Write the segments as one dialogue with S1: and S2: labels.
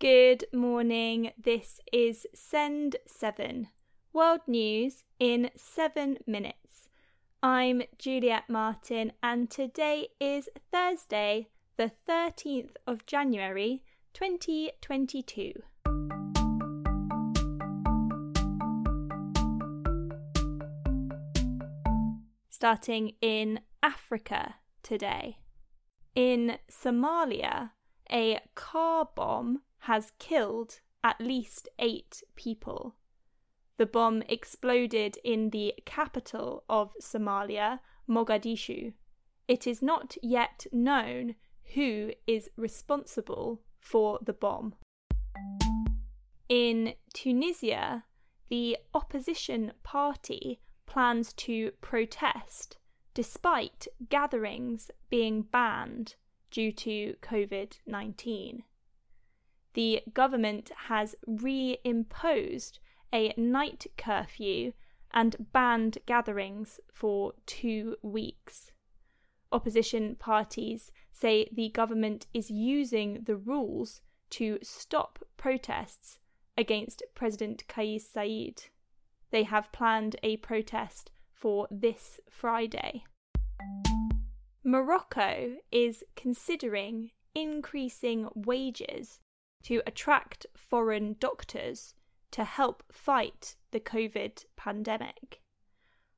S1: Good morning. This is Send 7, World News in 7 minutes. I'm Juliet Martin, and today is Thursday, the 13th of January 2022. Starting in Africa today. In Somalia, a car bomb has killed at least eight people. The bomb exploded in the capital of Somalia, Mogadishu. It is not yet known who is responsible for the bomb. In Tunisia, the opposition party plans to protest despite gatherings being banned due to COVID 19 the government has reimposed a night curfew and banned gatherings for two weeks. Opposition parties say the government is using the rules to stop protests against President Kais Saied. They have planned a protest for this Friday. Morocco is considering increasing wages to attract foreign doctors to help fight the COVID pandemic.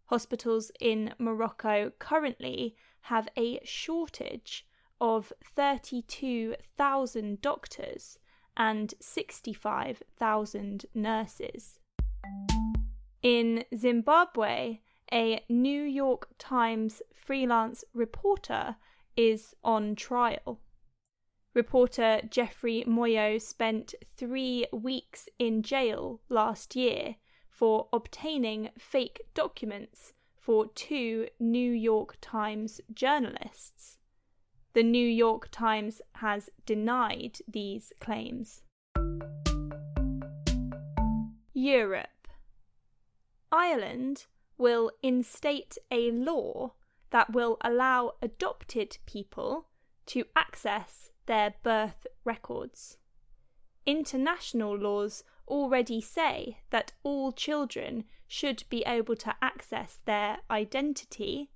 S1: Hospitals in Morocco currently have a shortage of 32,000 doctors and 65,000 nurses. In Zimbabwe, a New York Times freelance reporter is on trial. Reporter Jeffrey Moyo spent three weeks in jail last year for obtaining fake documents for two New York Times journalists. The New York Times has denied these claims. Europe. Ireland will instate a law that will allow adopted people to access their birth records. International laws already say that all children should be able to access their identity,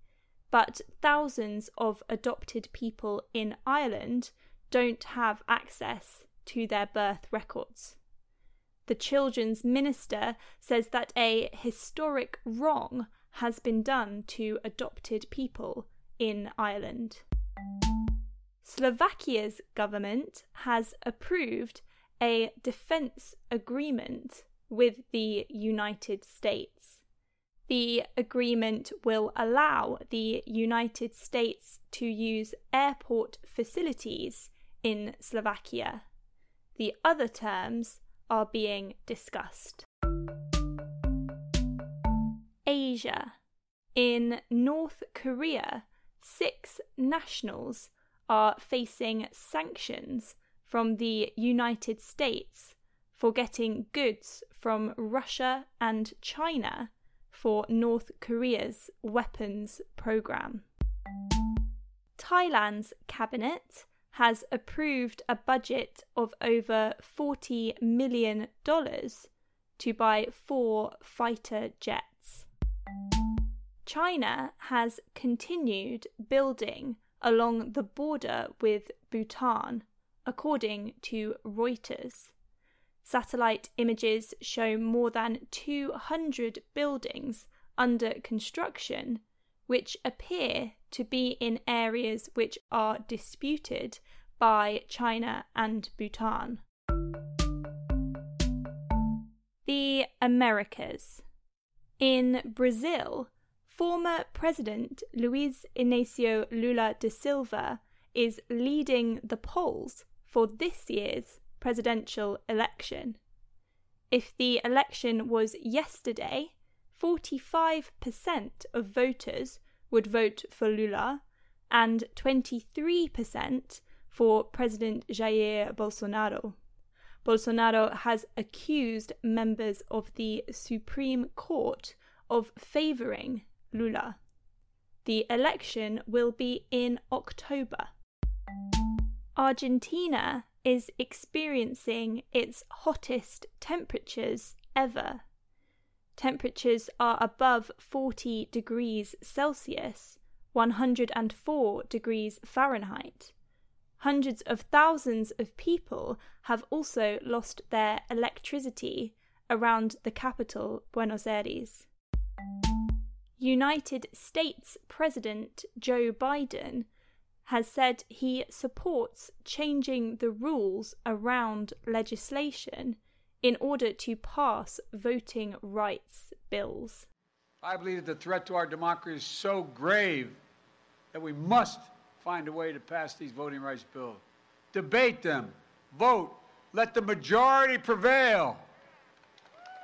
S1: but thousands of adopted people in Ireland don't have access to their birth records. The children's minister says that a historic wrong has been done to adopted people in Ireland. Slovakia's government has approved a defense agreement with the United States. The agreement will allow the United States to use airport facilities in Slovakia. The other terms are being discussed. Asia. In North Korea, six nationals are facing sanctions from the United States for getting goods from Russia and China for North Korea's weapons program. Thailand's cabinet has approved a budget of over $40 million to buy four fighter jets. China has continued building along the border with Bhutan, according to Reuters. Satellite images show more than 200 buildings under construction, which appear to be in areas which are disputed by China and Bhutan. The Americas. In Brazil, Former President Luiz Inácio Lula da Silva is leading the polls for this year's presidential election. If the election was yesterday, 45% of voters would vote for Lula and 23% for President Jair Bolsonaro. Bolsonaro has accused members of the Supreme Court of favouring Lula. The election will be in October. Argentina is experiencing its hottest temperatures ever. Temperatures are above 40 degrees Celsius, 104 degrees Fahrenheit. Hundreds of thousands of people have also lost their electricity around the capital, Buenos Aires. United States President Joe Biden has said he supports changing the rules around legislation in order to pass voting rights bills.
S2: I believe that the threat to our democracy is so grave that we must find a way to pass these voting rights bills. Debate them, vote, let the majority prevail.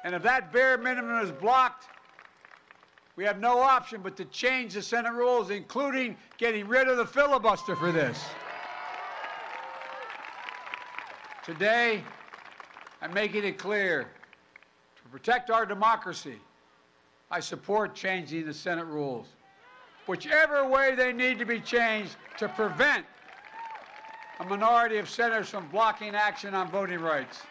S2: And if that bare minimum is blocked, we have no option but to change the Senate rules, including getting rid of the filibuster for this. Today, I'm making it clear to protect our democracy, I support changing the Senate rules, whichever way they need to be changed to prevent a minority of senators from blocking action on voting rights.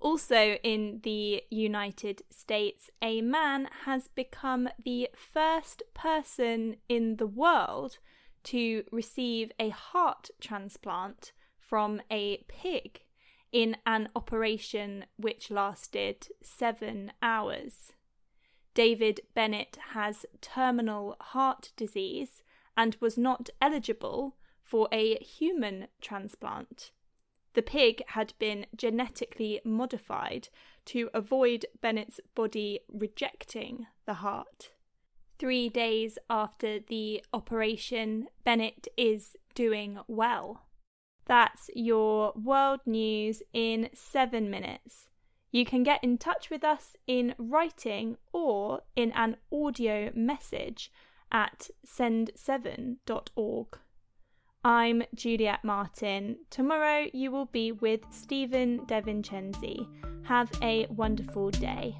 S1: Also, in the United States, a man has become the first person in the world to receive a heart transplant from a pig in an operation which lasted seven hours. David Bennett has terminal heart disease and was not eligible for a human transplant. The pig had been genetically modified to avoid Bennett's body rejecting the heart. Three days after the operation, Bennett is doing well. That's your world news in seven minutes. You can get in touch with us in writing or in an audio message at send7.org. I'm Juliet Martin. Tomorrow you will be with Stephen DeVincenzi. Have a wonderful day.